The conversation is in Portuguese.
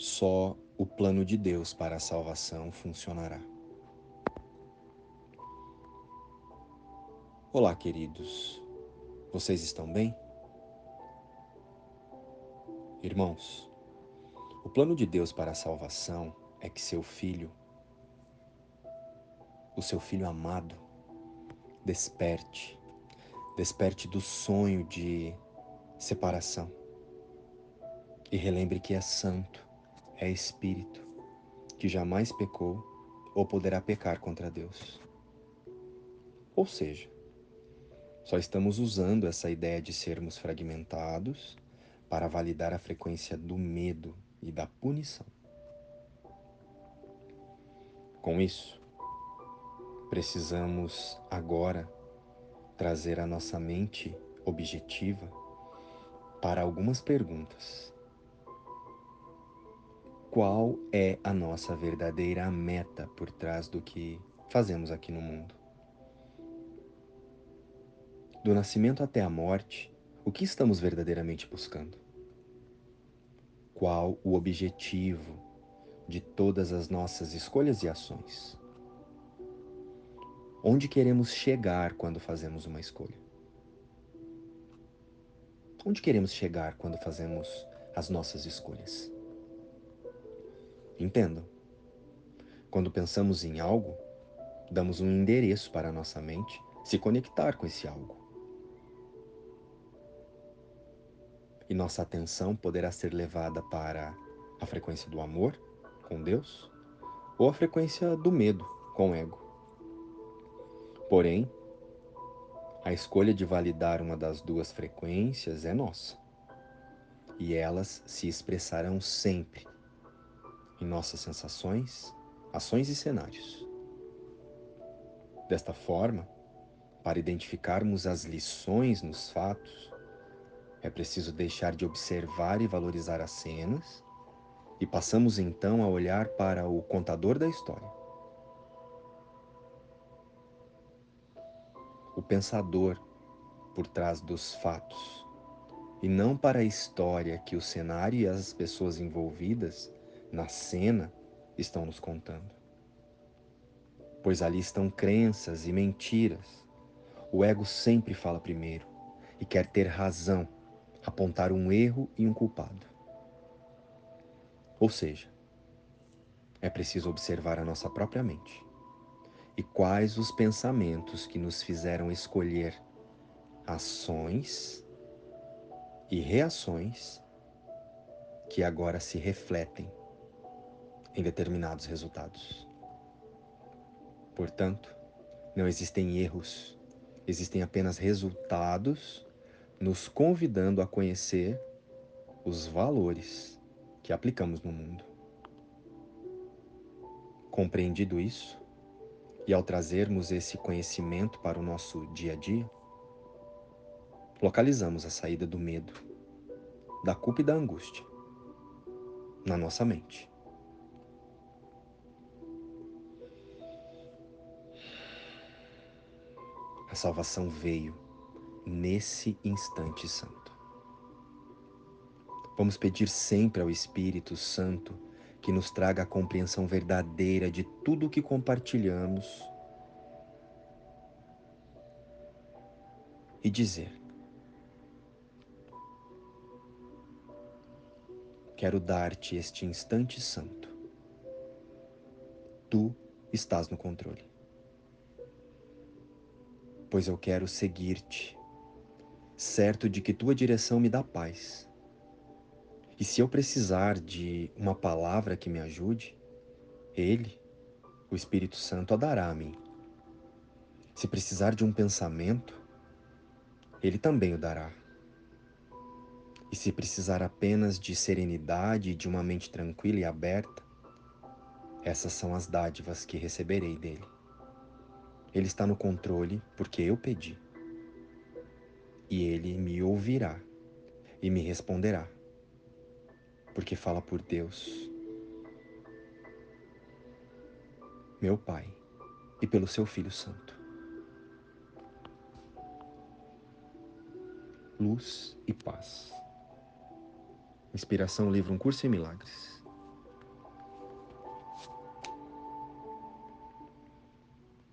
só o plano de Deus para a salvação funcionará. Olá, queridos. Vocês estão bem? Irmãos, o plano de Deus para a salvação é que seu filho, o seu filho amado, desperte, desperte do sonho de separação e relembre que é santo, é espírito, que jamais pecou ou poderá pecar contra Deus. Ou seja, só estamos usando essa ideia de sermos fragmentados para validar a frequência do medo e da punição. Com isso, precisamos agora trazer a nossa mente objetiva para algumas perguntas. Qual é a nossa verdadeira meta por trás do que fazemos aqui no mundo? do nascimento até a morte, o que estamos verdadeiramente buscando? Qual o objetivo de todas as nossas escolhas e ações? Onde queremos chegar quando fazemos uma escolha? Onde queremos chegar quando fazemos as nossas escolhas? Entendam. Quando pensamos em algo, damos um endereço para a nossa mente se conectar com esse algo. e nossa atenção poderá ser levada para a frequência do amor com Deus ou a frequência do medo com o ego. Porém, a escolha de validar uma das duas frequências é nossa. E elas se expressarão sempre em nossas sensações, ações e cenários. Desta forma, para identificarmos as lições nos fatos, é preciso deixar de observar e valorizar as cenas e passamos então a olhar para o contador da história. O pensador por trás dos fatos e não para a história que o cenário e as pessoas envolvidas na cena estão nos contando. Pois ali estão crenças e mentiras. O ego sempre fala primeiro e quer ter razão apontar um erro e um culpado. Ou seja, é preciso observar a nossa própria mente e quais os pensamentos que nos fizeram escolher ações e reações que agora se refletem em determinados resultados. Portanto, não existem erros, existem apenas resultados nos convidando a conhecer os valores que aplicamos no mundo. Compreendido isso, e ao trazermos esse conhecimento para o nosso dia a dia, localizamos a saída do medo, da culpa e da angústia na nossa mente. A salvação veio nesse instante santo. Vamos pedir sempre ao Espírito Santo que nos traga a compreensão verdadeira de tudo o que compartilhamos e dizer: Quero dar-te este instante santo. Tu estás no controle. Pois eu quero seguir-te certo de que tua direção me dá paz. E se eu precisar de uma palavra que me ajude, Ele, o Espírito Santo, a dará a mim. Se precisar de um pensamento, Ele também o dará. E se precisar apenas de serenidade e de uma mente tranquila e aberta, essas são as dádivas que receberei dele. Ele está no controle porque eu pedi e ele me ouvirá e me responderá, porque fala por Deus, meu Pai, e pelo seu Filho Santo. Luz e paz. Inspiração, livro Um Curso em Milagres.